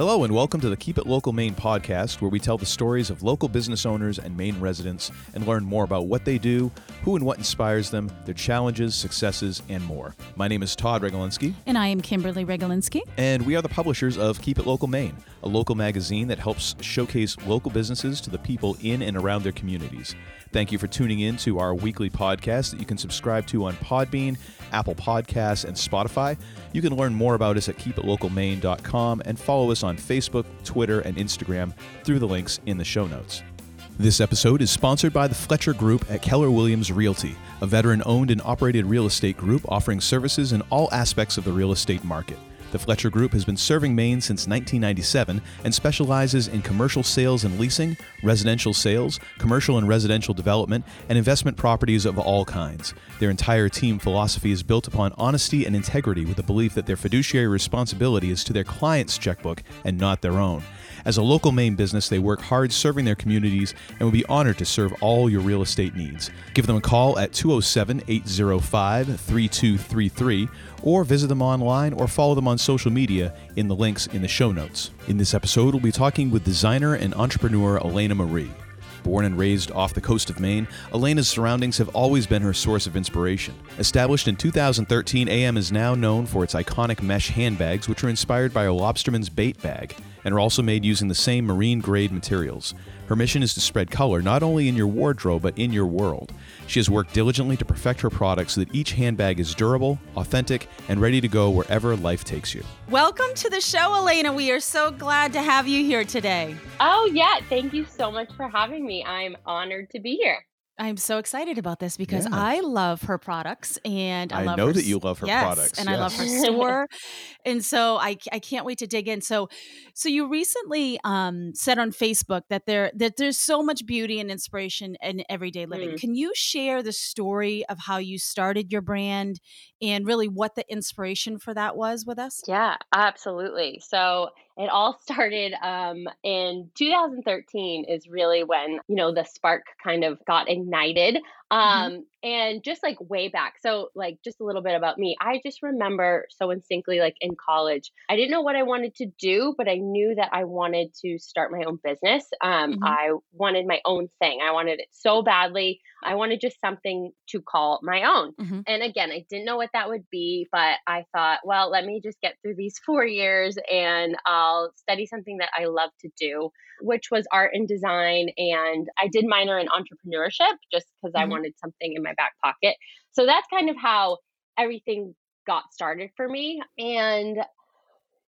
Hello, and welcome to the Keep It Local Maine podcast, where we tell the stories of local business owners and Maine residents and learn more about what they do, who and what inspires them, their challenges, successes, and more. My name is Todd Regalinsky. And I am Kimberly Regalinsky. And we are the publishers of Keep It Local Maine, a local magazine that helps showcase local businesses to the people in and around their communities. Thank you for tuning in to our weekly podcast that you can subscribe to on Podbean, Apple Podcasts, and Spotify. You can learn more about us at keepitlocalmaine.com and follow us on Facebook, Twitter, and Instagram through the links in the show notes. This episode is sponsored by the Fletcher Group at Keller Williams Realty, a veteran owned and operated real estate group offering services in all aspects of the real estate market. The Fletcher Group has been serving Maine since 1997 and specializes in commercial sales and leasing, residential sales, commercial and residential development, and investment properties of all kinds. Their entire team philosophy is built upon honesty and integrity with the belief that their fiduciary responsibility is to their client's checkbook and not their own. As a local Maine business, they work hard serving their communities and will be honored to serve all your real estate needs. Give them a call at 207 805 3233 or visit them online or follow them on social media in the links in the show notes. In this episode, we'll be talking with designer and entrepreneur Alaina Marie. Born and raised off the coast of Maine, Alaina's surroundings have always been her source of inspiration. Established in 2013, AM is now known for its iconic mesh handbags, which are inspired by a lobsterman's bait bag and are also made using the same marine grade materials. Her mission is to spread color not only in your wardrobe but in your world. She has worked diligently to perfect her product so that each handbag is durable, authentic, and ready to go wherever life takes you. Welcome to the show, Alaina. We are so glad to have you here today. Oh, yeah. Thank you so much for having me. I'm honored to be here. I'm so excited about this because yeah. I love her products and I, I love know her, that you love her yes, products and yes. I love her store, and so I, I can't wait to dig in. So, so you recently um, said on Facebook that there that there's so much beauty and inspiration in everyday living. Mm. Can you share the story of how you started your brand and really what the inspiration for that was with us? Yeah, absolutely. So it all started um, in 2013 is really when you know the spark kind of got ignited. Um, mm-hmm. and just like way back so like just a little bit about me i just remember so instinctively like in college i didn't know what i wanted to do but i knew that i wanted to start my own business um, mm-hmm. i wanted my own thing i wanted it so badly I wanted just something to call my own. Mm-hmm. And again, I didn't know what that would be, but I thought, well, let me just get through these four years and I'll study something that I love to do, which was art and design. And I did minor in entrepreneurship just because mm-hmm. I wanted something in my back pocket. So that's kind of how everything got started for me. And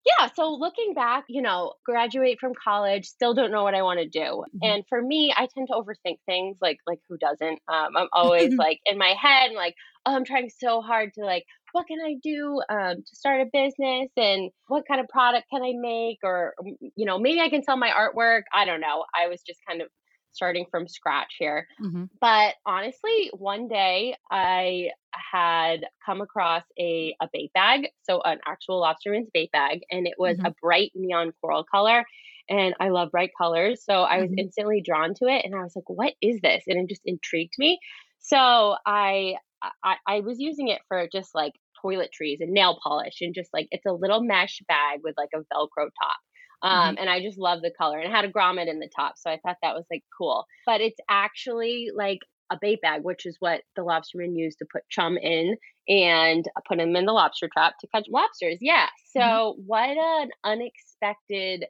yeah so looking back you know graduate from college still don't know what i want to do mm-hmm. and for me i tend to overthink things like like who doesn't um, i'm always like in my head like oh i'm trying so hard to like what can i do um, to start a business and what kind of product can i make or um, you know maybe i can sell my artwork i don't know i was just kind of starting from scratch here. Mm-hmm. But honestly, one day I had come across a, a bait bag, so an actual lobsterman's bait bag, and it was mm-hmm. a bright neon coral color. And I love bright colors. So I was mm-hmm. instantly drawn to it. And I was like, what is this? And it just intrigued me. So I, I, I was using it for just like toiletries and nail polish and just like it's a little mesh bag with like a velcro top. Um, mm-hmm. And I just love the color and it had a grommet in the top. So I thought that was like cool. But it's actually like a bait bag, which is what the lobstermen use to put chum in and put them in the lobster trap to catch lobsters. Yeah. So mm-hmm. what an unexpected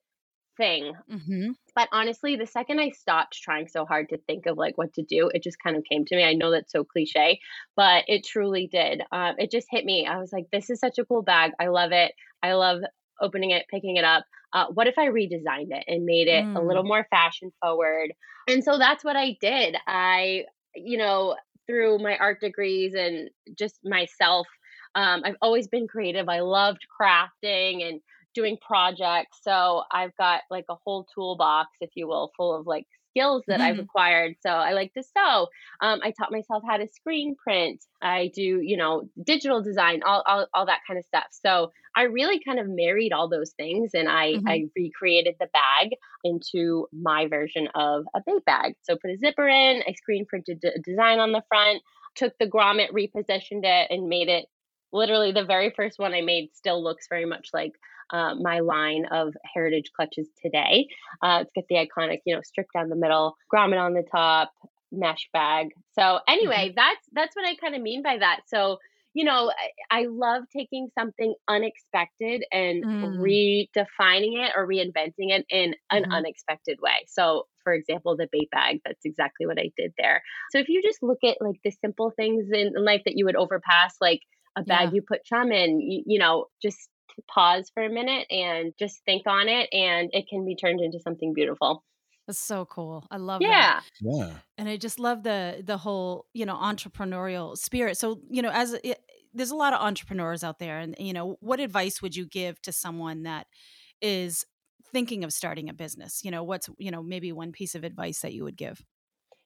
thing. Mm-hmm. But honestly, the second I stopped trying so hard to think of like what to do, it just kind of came to me. I know that's so cliche, but it truly did. Um, it just hit me. I was like, this is such a cool bag. I love it. I love opening it, picking it up. Uh, what if I redesigned it and made it mm. a little more fashion forward? And so that's what I did. I, you know, through my art degrees and just myself, um, I've always been creative. I loved crafting and doing projects. So I've got like a whole toolbox, if you will, full of like skills that mm-hmm. I've acquired. So I like to sew. Um, I taught myself how to screen print. I do, you know, digital design, all, all, all that kind of stuff. So I really kind of married all those things and I, mm-hmm. I recreated the bag into my version of a bait bag. So put a zipper in, I screen printed a design on the front, took the grommet, repositioned it, and made it literally the very first one I made still looks very much like um, my line of heritage clutches today. Uh, it's got the iconic, you know, strip down the middle, grommet on the top, mesh bag. So anyway, mm-hmm. that's that's what I kind of mean by that. So you know, I, I love taking something unexpected and mm. redefining it or reinventing it in an mm-hmm. unexpected way. So, for example, the bait bag, that's exactly what I did there. So, if you just look at like the simple things in life that you would overpass, like a bag yeah. you put chum in, you, you know, just pause for a minute and just think on it, and it can be turned into something beautiful. That's so cool. I love yeah. that. Yeah. And I just love the the whole, you know, entrepreneurial spirit. So, you know, as it, there's a lot of entrepreneurs out there and you know, what advice would you give to someone that is thinking of starting a business? You know, what's, you know, maybe one piece of advice that you would give?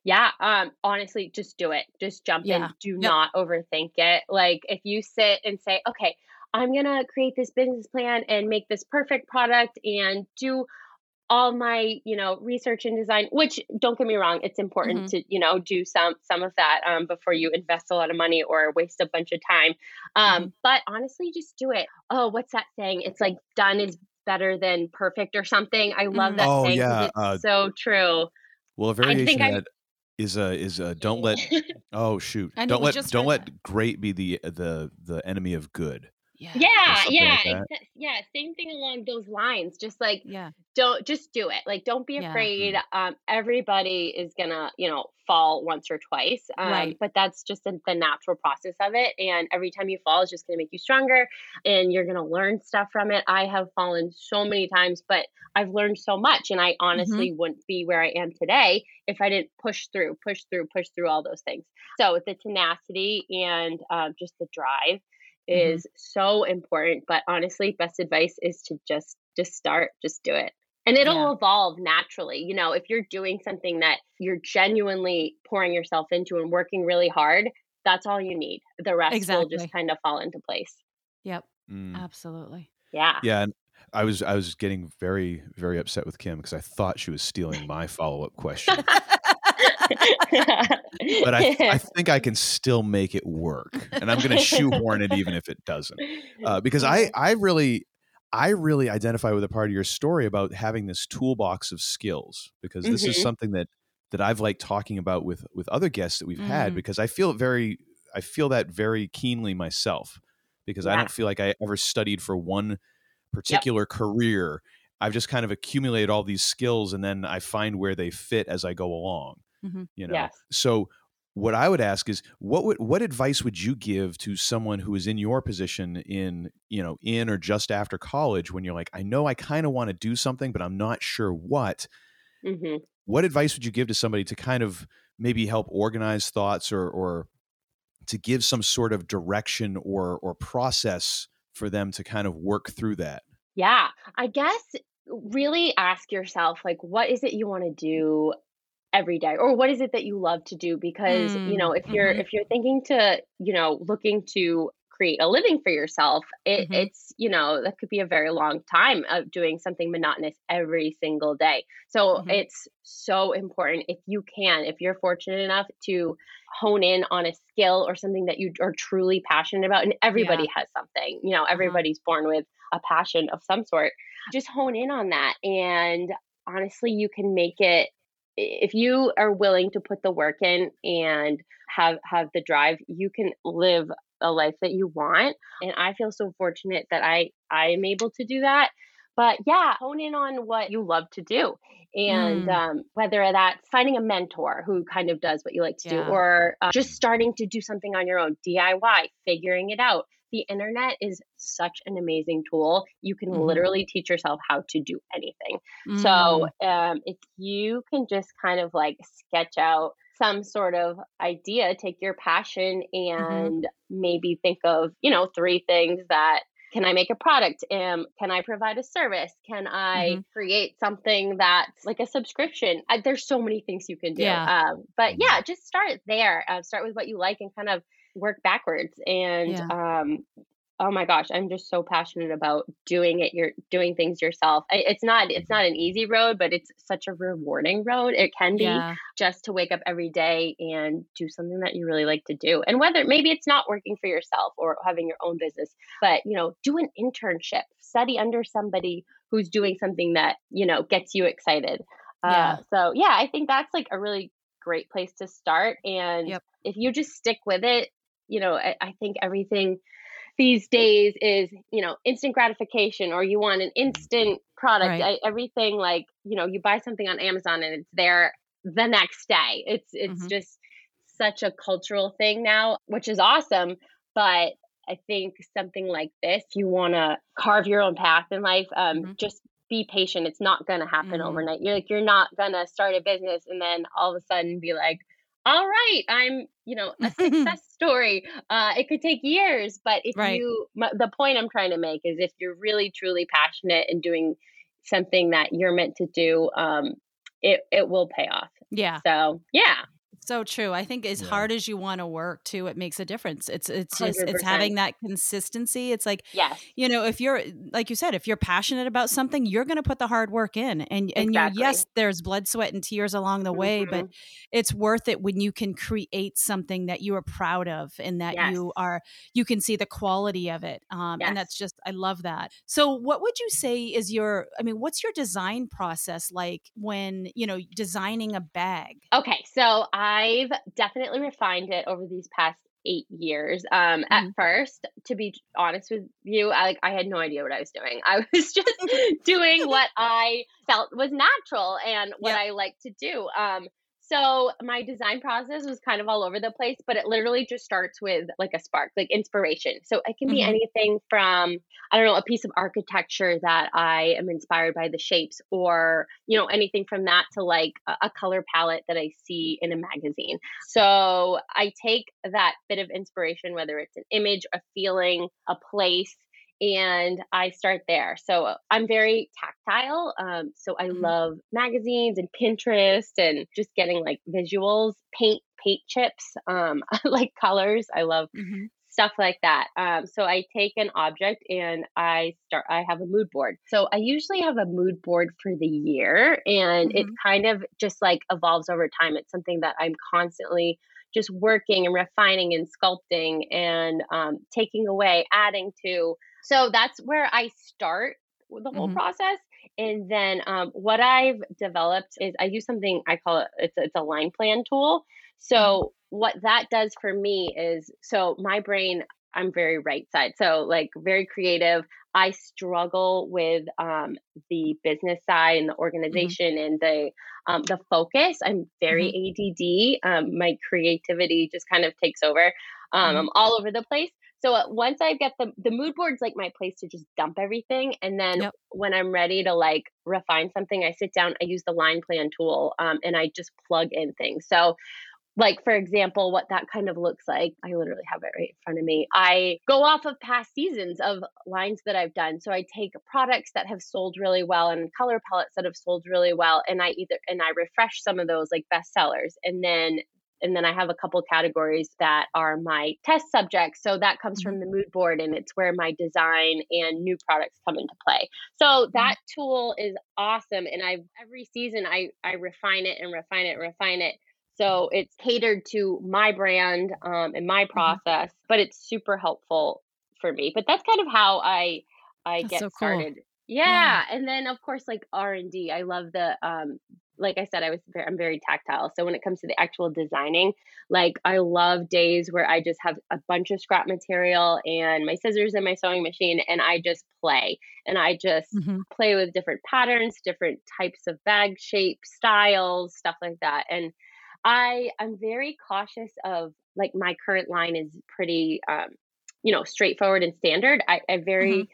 Yeah, um honestly, just do it. Just jump yeah. in. Do yep. not overthink it. Like if you sit and say, "Okay, I'm going to create this business plan and make this perfect product and do all my you know research and design which don't get me wrong it's important mm-hmm. to you know do some some of that um, before you invest a lot of money or waste a bunch of time um, mm-hmm. but honestly just do it oh what's that saying it's like done is better than perfect or something i love mm-hmm. that oh, saying yeah. it's uh, so true well a variation that is a is a don't let oh shoot don't let don't let great be the the the enemy of good yeah yeah yeah, like yeah same thing along those lines just like yeah don't just do it like don't be afraid mm-hmm. um everybody is gonna you know fall once or twice um right. but that's just a, the natural process of it and every time you fall is just gonna make you stronger and you're gonna learn stuff from it i have fallen so many times but i've learned so much and i mm-hmm. honestly mm-hmm. wouldn't be where i am today if i didn't push through push through push through all those things so the tenacity and um, just the drive. Is mm-hmm. so important. But honestly, best advice is to just just start, just do it. And it'll yeah. evolve naturally. You know, if you're doing something that you're genuinely pouring yourself into and working really hard, that's all you need. The rest exactly. will just kind of fall into place. Yep. Mm. Absolutely. Yeah. Yeah. And I was I was getting very very upset with Kim because I thought she was stealing my follow up question. but I, I think I can still make it work, and I'm going to shoehorn it even if it doesn't, uh, because I I really I really identify with a part of your story about having this toolbox of skills because this mm-hmm. is something that that I've liked talking about with with other guests that we've mm-hmm. had because I feel very I feel that very keenly myself because yeah. I don't feel like I ever studied for one particular yep. career. I've just kind of accumulated all these skills and then I find where they fit as I go along. Mm-hmm. You know, yes. so what I would ask is what would what advice would you give to someone who is in your position in you know in or just after college when you're like I know I kind of want to do something but I'm not sure what. Mm-hmm. What advice would you give to somebody to kind of maybe help organize thoughts or or to give some sort of direction or or process for them to kind of work through that? Yeah, I guess really ask yourself like what is it you want to do every day or what is it that you love to do because mm, you know if you're mm-hmm. if you're thinking to you know looking to create a living for yourself it, mm-hmm. it's you know that could be a very long time of doing something monotonous every single day so mm-hmm. it's so important if you can if you're fortunate enough to hone in on a skill or something that you are truly passionate about and everybody yeah. has something you know uh-huh. everybody's born with a passion of some sort just hone in on that and honestly you can make it if you are willing to put the work in and have have the drive you can live a life that you want and i feel so fortunate that i i am able to do that but yeah hone in on what you love to do and mm. um, whether that's finding a mentor who kind of does what you like to yeah. do or uh, just starting to do something on your own diy figuring it out the internet is such an amazing tool. You can mm-hmm. literally teach yourself how to do anything. Mm-hmm. So, mm. um, if you can just kind of like sketch out some sort of idea, take your passion mm-hmm. and mm-hmm. maybe think of, you know, three things that can I make a product? Um, can I provide a service? Can I mm-hmm. create something that's like a subscription? I, there's so many things you can do. Yeah. Um, but mm-hmm. yeah, just start there. Uh, start with what you like and kind of work backwards and yeah. um, oh my gosh i'm just so passionate about doing it you're doing things yourself it's not it's not an easy road but it's such a rewarding road it can be yeah. just to wake up every day and do something that you really like to do and whether maybe it's not working for yourself or having your own business but you know do an internship study under somebody who's doing something that you know gets you excited uh, yeah. Uh, so yeah i think that's like a really great place to start and yep. if you just stick with it you know I, I think everything these days is you know instant gratification or you want an instant product right. I, everything like you know you buy something on amazon and it's there the next day it's it's mm-hmm. just such a cultural thing now which is awesome but i think something like this you want to carve your own path in life um, mm-hmm. just be patient it's not going to happen mm-hmm. overnight you're like you're not going to start a business and then all of a sudden be like all right, I'm, you know, a success story. Uh, it could take years, but if right. you, the point I'm trying to make is if you're really truly passionate and doing something that you're meant to do, um, it it will pay off. Yeah. So yeah. So true. I think as yeah. hard as you want to work too, it makes a difference. It's it's just 100%. it's having that consistency. It's like yes. you know, if you're like you said, if you're passionate about something, you're gonna put the hard work in. And and exactly. you, yes, there's blood, sweat, and tears along the way, mm-hmm. but it's worth it when you can create something that you are proud of and that yes. you are you can see the quality of it. Um yes. and that's just I love that. So what would you say is your I mean, what's your design process like when, you know, designing a bag? Okay, so I I've definitely refined it over these past eight years. Um, mm-hmm. At first, to be honest with you, I like I had no idea what I was doing. I was just doing what I felt was natural and what yep. I like to do. Um, so my design process was kind of all over the place, but it literally just starts with like a spark, like inspiration. So it can be mm-hmm. anything from, I don't know, a piece of architecture that I am inspired by the shapes, or, you know, anything from that to like a, a color palette that I see in a magazine. So I take that bit of inspiration, whether it's an image, a feeling, a place, and I start there. So I'm very tactile. Um, so I mm-hmm. love magazines and Pinterest and just getting like visuals, paint, paint chips, um, like colors. I love mm-hmm. stuff like that. Um, so I take an object and I start. I have a mood board. So I usually have a mood board for the year, and mm-hmm. it kind of just like evolves over time. It's something that I'm constantly just working and refining and sculpting and um, taking away, adding to. So that's where I start the whole mm-hmm. process. And then um, what I've developed is I use something I call it it's, it's a line plan tool. So mm-hmm. what that does for me is so my brain I'm very right side. So like very creative. I struggle with um, the business side and the mm-hmm. organization mm-hmm. and the um, the focus. I'm very mm-hmm. ADD. Um, my creativity just kind of takes over. Um, mm-hmm. I'm all over the place. So uh, once I get the the mood board's like my place to just dump everything, and then yep. when I'm ready to like refine something, I sit down. I use the line plan tool, um, and I just plug in things. So like for example what that kind of looks like i literally have it right in front of me i go off of past seasons of lines that i've done so i take products that have sold really well and color palettes that have sold really well and i either and i refresh some of those like best sellers and then and then I have a couple categories that are my test subjects. So that comes mm-hmm. from the mood board and it's where my design and new products come into play. So mm-hmm. that tool is awesome. And I every season I I refine it and refine it and refine it. So it's catered to my brand um, and my mm-hmm. process, mm-hmm. but it's super helpful for me. But that's kind of how I I that's get so started. Cool. Yeah. yeah. and then of course like R and D. I love the um like I said, I was very, I'm very tactile. So when it comes to the actual designing, like I love days where I just have a bunch of scrap material and my scissors and my sewing machine, and I just play and I just mm-hmm. play with different patterns, different types of bag shapes, styles, stuff like that. And I I'm very cautious of like my current line is pretty um, you know straightforward and standard. I, I very mm-hmm.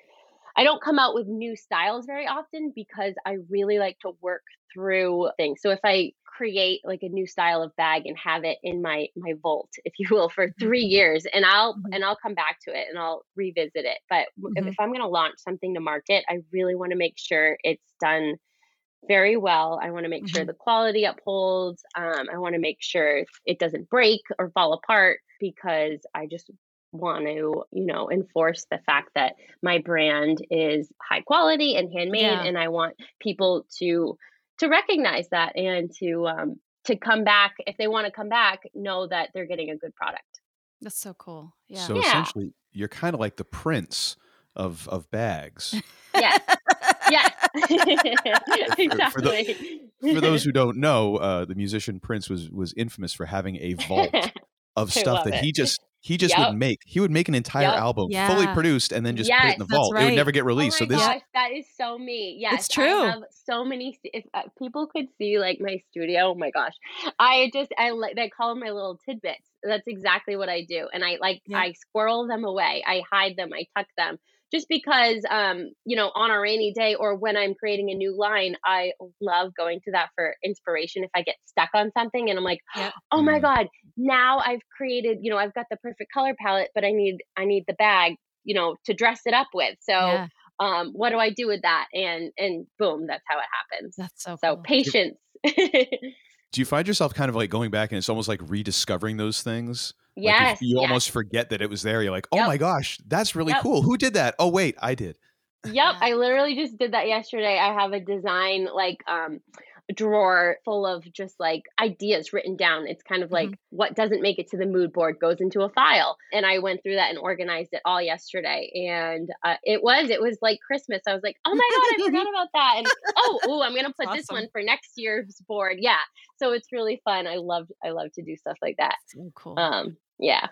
I don't come out with new styles very often because I really like to work through things. So if I create like a new style of bag and have it in my my vault, if you will, for mm-hmm. 3 years and I'll mm-hmm. and I'll come back to it and I'll revisit it. But mm-hmm. if I'm going to launch something to market, I really want to make sure it's done very well. I want to make mm-hmm. sure the quality upholds. Um, I want to make sure it doesn't break or fall apart because I just want to, you know, enforce the fact that my brand is high quality and handmade yeah. and I want people to to recognize that and to um to come back if they want to come back know that they're getting a good product. That's so cool. Yeah. So yeah. essentially you're kind of like the prince of of bags. Yes. Yes. exactly. For, for, the, for, those who don't know, uh, the musician Prince was was infamous for having a vault of stuff that it. he just he just yep. would make. He would make an entire yep. album yeah. fully produced and then just yes, put it in the vault. right. It would never get Oh released. my so this gosh, that is so me. Yes, It's true. I have so many. If uh, people could see like my studio, oh my gosh, I just I like they call them my little tidbits. That's exactly what I do, and I like Yeah. I squirrel them away. I hide them. I tuck them. Just because, um, you know, on a rainy day or when I'm creating a new line, I love going to that for inspiration. If I get stuck on something and I'm like, Yep. oh my Mm. god, now I've created, you know, I've got the perfect color palette, but I need I need the bag, you know, to dress it up with. So Yeah. um, what do I do with that? And and boom, that's how it happens. That's so So cool. patience. do you find yourself kind of like going back and it's almost like rediscovering those things? Like if you yes. almost forget that it was there. You're like, oh Yep. my gosh, that's really Yep. cool. Who did that? Oh wait, I did. Yep, I literally just did that yesterday. I have a design like um drawer full of just like ideas written down. It's kind of like what doesn't make it to the mood board goes into a file. And I went through that and organized it all yesterday. And uh, it was it was like Christmas. I was like, "Oh my god, I forgot about that." And oh, ooh, I'm going to put this one for next year's board. Yeah. So it's really fun. I love I love to do stuff like that. So cool. Um yeah.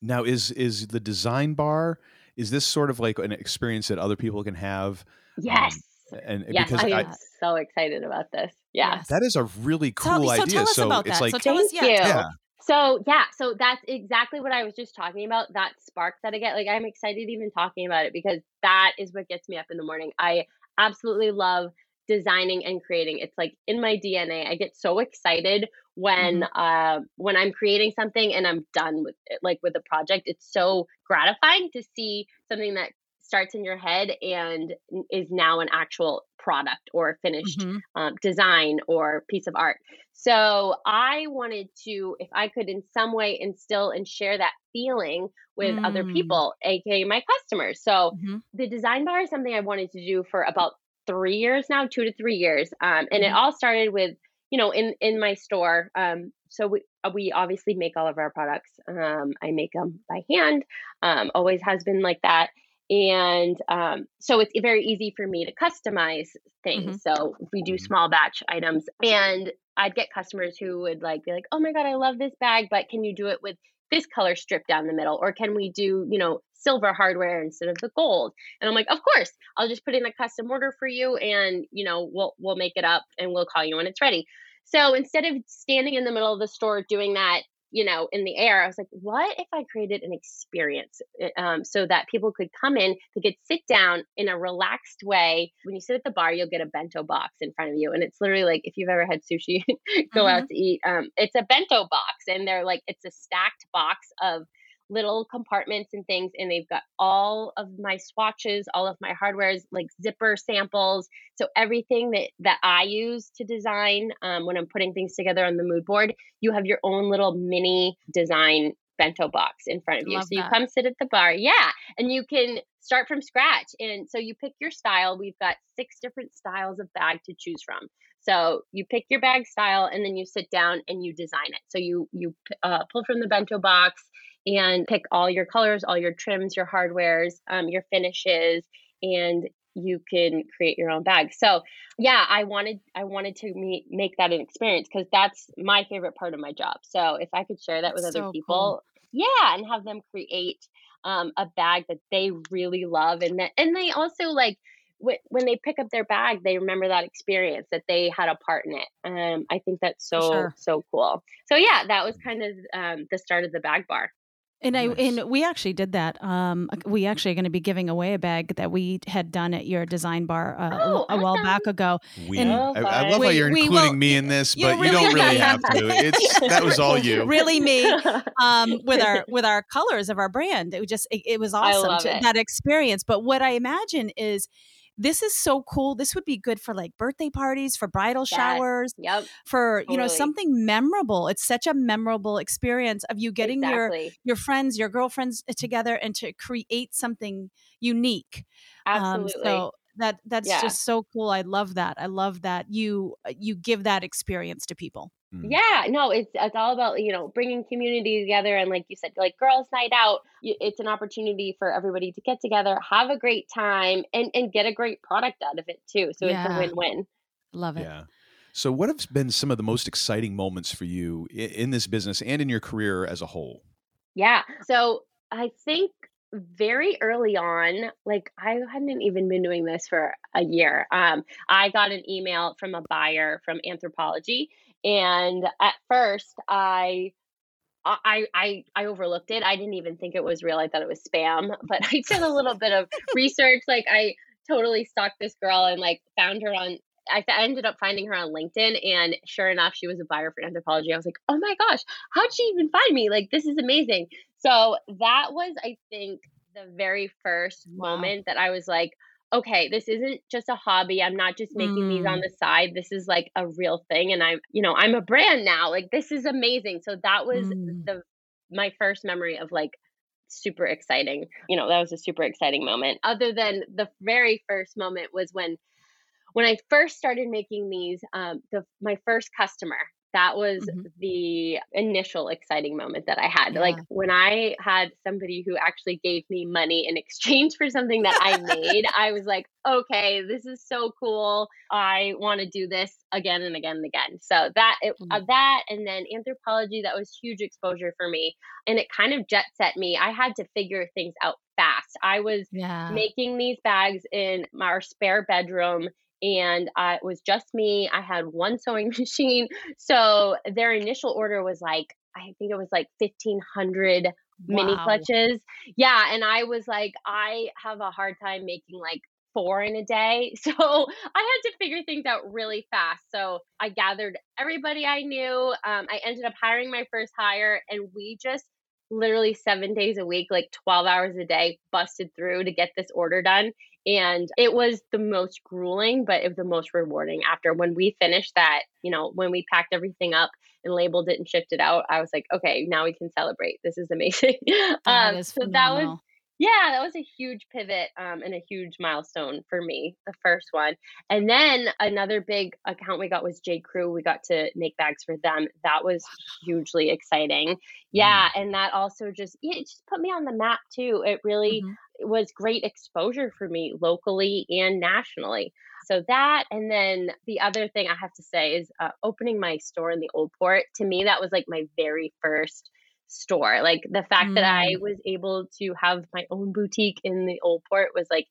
Now is is the design bar is this sort of like an experience that other people can have? Um, yes. And yes, because I I, am so excited about this. Yeah. Yes. that is a really Tell- cool so idea. tell us so about it's that. like So tell us, Thank yeah. you. yeah. So yeah, so that's exactly what I was just talking about. That spark that I get. Like I'm excited even talking about it because that is what gets me up in the morning. I absolutely love designing and creating. It's like in my DNA. I get so excited when uh when I'm creating something and I'm done with it, like with a project. It's so gratifying to see something that starts in your head and is now an actual product or finished Mhm. um, design or piece of art. So I wanted to, if I could in some way instill and share that feeling with other Mm. people, aka my customers. So Mhm. the design bar is something I wanted to do for about three years now, two to three years, um, and it Mhm. all started with you know in in my store. Um, so we uh, we obviously make all of our products. Um, I make them by hand. Um, always has been like that. And um, so it's very easy for me to customize things. So we do Mhm. small batch items, and I'd get customers who would like be like, "Oh my god, I love this bag, but can you do it with this color strip down the middle, or can we do you know silver hardware instead of the gold?" And I'm like, "Of course, I'll just put in a custom order for you, and you know we'll we'll make it up, and we'll call you when it's ready." So instead of standing in the middle of the store doing that, you know, in the air, I was like, what if I created an experience um, so that people could come in, they could sit down in a relaxed way. When you sit at the bar, you'll get a bento box in front of you. And it's literally like if you've ever had sushi, go out to eat, um, it's a bento box. And they're like, it's a stacked box of little compartments and things and they've got all of my swatches all of my hardwares like zipper samples. So everything that that i use to design um, when i'm putting things together on the mood board you have your own little mini design bento box in front of you. Love so you come sit at the bar yeah and you can start from scratch. And so you pick your style. We've got six different styles of bag to choose from. So you pick your bag style and then you sit down and you design it. So you you uh, pull from the bento box and pick all your colors, all your trims, your hardwares, um, your finishes, and you can create your own bag. So yeah, I wanted I wanted to me- make that an experience because that's my favorite part of my job. So if I could share that with That's other so people, yeah, and have them create um, a bag that they really love, and that and they also like wh- when they pick up their bag, they remember that experience that they had a part in it. Um, I think that's so sure. so cool. So yeah, that was kind of um, the start of the bag bar. And I and we actually did that. Um, we actually are going to be giving away a bag that we had done at your design bar uh, a Oh, wh- a while awesome. back ago. We, And- I, I Okay. love how you're including will- me in this, you but you really don't really have to. It's that was all you. Really, me um, with our with our colors of our brand. It was just it, it was awesome to, it. that experience. But what I imagine is this is so cool. This would be good for like birthday parties, for bridal Yes. showers, Yep. for you know something memorable. It's such a memorable experience of you getting your exactly. your friends, your girlfriends uh, together, and to create something unique. Um, Absolutely. so that that's Yeah. just so cool. I love that. I love that you uh, you give that experience to people. Mm. Yeah, no, it's it's all about you know bringing community together, and like you said, like girls' night out. It's an opportunity for everybody to get together, have a great time, and and get a great product out of it too. So it's a win-win. Love it. Yeah. So, what have been some of the most exciting moments for you i- in this business and in your career as a whole? Yeah. So I think very early on, like I hadn't even been doing this for a year. Um, I got an email from a buyer from Anthropologie, and at first I. I, I I overlooked it. I didn't even think it was real. I thought it was spam. But I did a little bit of research. Like I totally stalked this girl and like found her on I ended up finding her on LinkedIn, and sure enough, she was a buyer for Anthropologie. I was like, oh my gosh, how'd she even find me? Like, this is amazing. So that was, I think, the very first Wow. moment that I was like, okay, this isn't just a hobby. I'm not just making these on Mm. the side. This is like a real thing, and I'm, you know, I'm a brand now. Like, this is amazing. So that was Mm. the my first memory of like super exciting. You know, that was a super exciting moment. Other than the very first moment was when when I first started making these, um, the my first customer, that was Mhm. the initial exciting moment that I had. Like when I had somebody who actually gave me money in exchange for something that I made, I was like, okay, this is so cool. I want to do this again and again and again. So that it, uh, Mm. that and then Anthropologie that was huge exposure for me, and it kind of jet set me. I had to figure things out fast. I was Yeah. making these bags in my, our spare bedroom and uh, it was just me i had one sewing machine so their initial order was like i think it was like 1500 mini clutches. Yeah and i was like i have a hard time making like four in a day so i had to figure things out really fast so i gathered everybody i knew um, i ended up hiring my first hire and we just literally seven days a week like 12 hours a day busted through to get this order done and it was the most grueling but it was the most rewarding after when we finished that you know when we packed everything up and labeled it and shipped it out i was like okay now we can celebrate this is amazing That um, is so that was yeah, that was a huge pivot um, and a huge milestone for me, the first one. And then another big account we got was J. Crew. We got to make bags for them. That was hugely exciting. Yeah, and that also just it just put me on the map too. It really Mhm. It was great exposure for me locally and nationally. So that, and then the other thing I have to say is uh, opening my store in the Old Port. To me, that was like my very first store. Like the fact that I Mm. was able to have my own boutique in the Old Port was like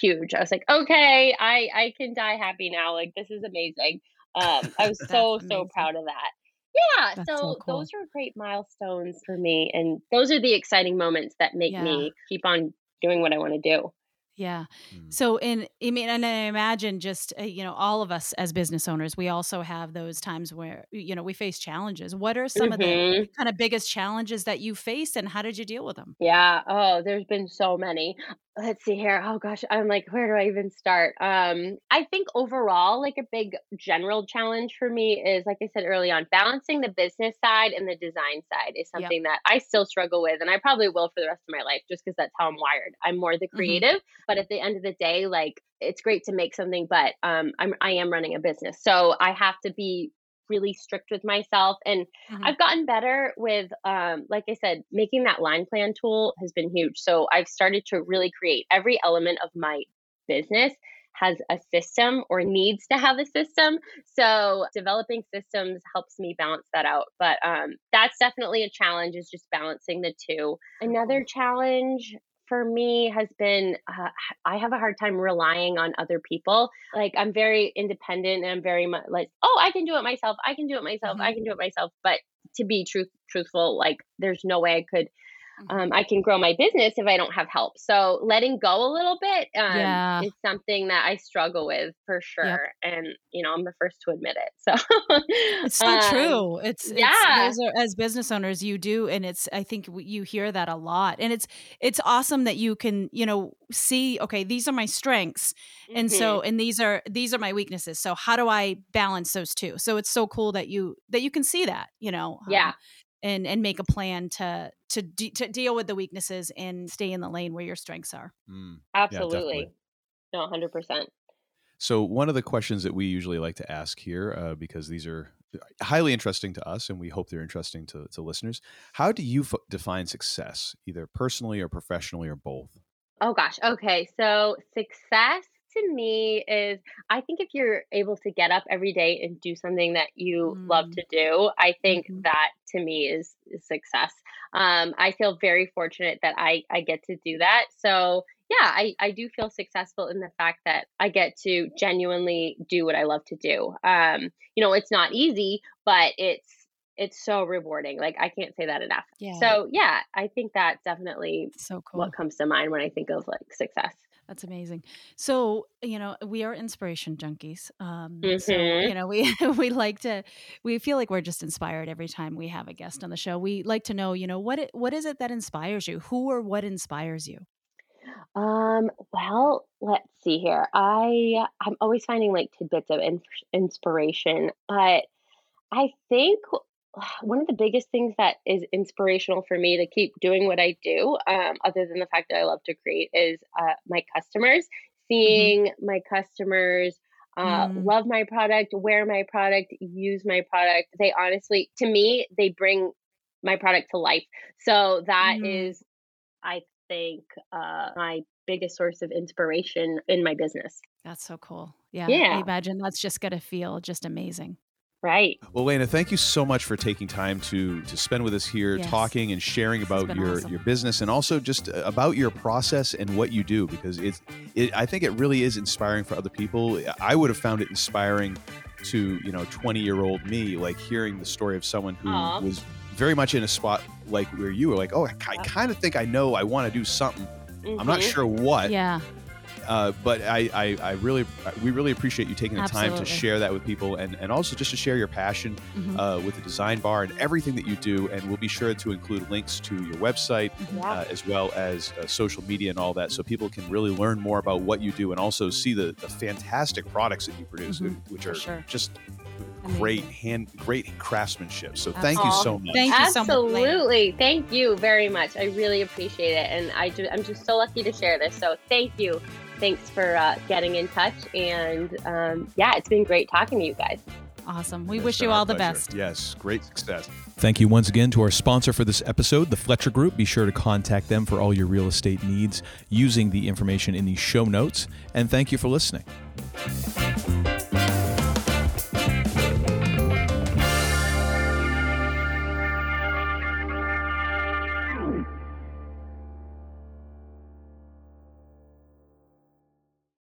huge. I was like, okay, I I can die happy now. Like this is amazing. Um, I was so so proud of that. Yeah, That's so, so cool. those are great milestones for me, and those are the exciting moments that make Yeah. me keep on doing what I want to do. Yeah. Mm. So, in I mean, and I imagine just uh, you know, all of us as business owners, we also have those times where you know we face challenges. What are some of the Mhm. kind of biggest challenges that you faced, and how did you deal with them? Yeah. Oh, there's been so many. Let's see here. Oh gosh, I'm like, where do I even start? Um, I think overall, like a big general challenge for me is, like I said early on, balancing the business side and the design side is Yep. something that I still struggle with, and I probably will for the rest of my life, just because that's how I'm wired. I'm more the Mhm. creative, but at the end of the day, like it's great to make something, but um, I'm I am running a business, so I have to be really strict with myself and Mhm. I've gotten better with, um, like I said, making that line plan tool has been huge. So I've started to really create every element of my business has a system or needs to have a system. So developing systems helps me balance that out. But um, that's definitely a challenge is just balancing the two. Another challenge for me has been uh, I have a hard time relying on other people. Like I'm very independent and I'm very much like, oh, I can do it myself. I can do it myself. I can do it myself. But to be truth truthful, like there's no way I could mm-hmm. Um, I can grow my business if I don't have help. So letting go a little bit um, yeah. is something that I struggle with for sure. Yep. And, you know, I'm the first to admit it. So it's so um, true. It's, yeah. It's, are, as business owners, you do. And it's, I think you hear that a lot. And it's, it's awesome that you can, you know, see, okay, these are my strengths. Mm-hmm. And so, mm-hmm. and these are, these are my weaknesses. So how do I balance those two? So it's so cool that you, that you can see that, you know? Yeah. And and make a plan to to de- to deal with the weaknesses and stay in the lane where your strengths are. Mm, Absolutely, yeah, no, hundred percent. So one of the questions that we usually like to ask here, uh, because these are highly interesting to us, and we hope they're interesting to, to listeners. How do you f- define success, either personally or professionally, or both? Oh gosh. Okay. So success to me is I think if you're able to get up every day and do something that you mm. love to do, I think mm-hmm. that to me is, is success. Um, I feel very fortunate that I, I get to do that. So yeah, I, I do feel successful in the fact that I get to genuinely do what I love to do. Um, you know, it's not easy, but it's it's so rewarding. Like I can't say that enough. Yeah. So yeah, I think that definitely so cool. what comes to mind when I think of like success. That's amazing. So, you know, we are inspiration junkies. Um, mm-hmm. So, you know, we we like to we feel like we're just inspired every time we have a guest on the show. We like to know, you know, what it, what is it that inspires you? Who or what inspires you? Um, well, let's see here. I I'm always finding like tidbits of in- inspiration, but I think one of the biggest things that is inspirational for me to keep doing what I do, um, other than the fact that I love to create, is uh, my customers. Mm-hmm. Seeing mm-hmm. my customers uh, mm. love my product, wear my product, use my product. They honestly, to me, they bring my product to life. So that mm. is, I think, uh, my biggest source of inspiration in my business. That's so cool. Yeah. Yeah. I imagine that's just going to feel just amazing. Right. Well, Lena, thank you so much for taking time to to spend with us here, yes. talking and sharing about your awesome. your business, and also just uh, about your process and what you do. Because it's, it, I think it really is inspiring for other people. I would have found it inspiring to you know 20 year old me, like hearing the story of someone who Aww. was very much in a spot like where you were, like, oh, I, I kind of think I know I want to do something. Mm-hmm. I'm not mm-hmm. sure what. Yeah. Uh, but I, I, I, really, we really appreciate you taking the Absolutely. time to share that with people, and, and also just to share your passion mm-hmm. uh, with the Design Bar and everything that you do. And we'll be sure to include links to your website mm-hmm. uh, as well as uh, social media and all that, so people can really learn more about what you do and also see the, the fantastic products that you produce, mm-hmm. which are sure. just great hand great craftsmanship so thank you so much thank you absolutely so much, thank you very much i really appreciate it and i do, i'm just so lucky to share this so thank you thanks for uh, getting in touch. And um, yeah, it's been great talking to you guys. Awesome. We wish you all the best. Yes, great success. Thank you once again to our sponsor for this episode, the Fletcher Group. Be sure to contact them for all your real estate needs using the information in the show notes. And thank you for listening.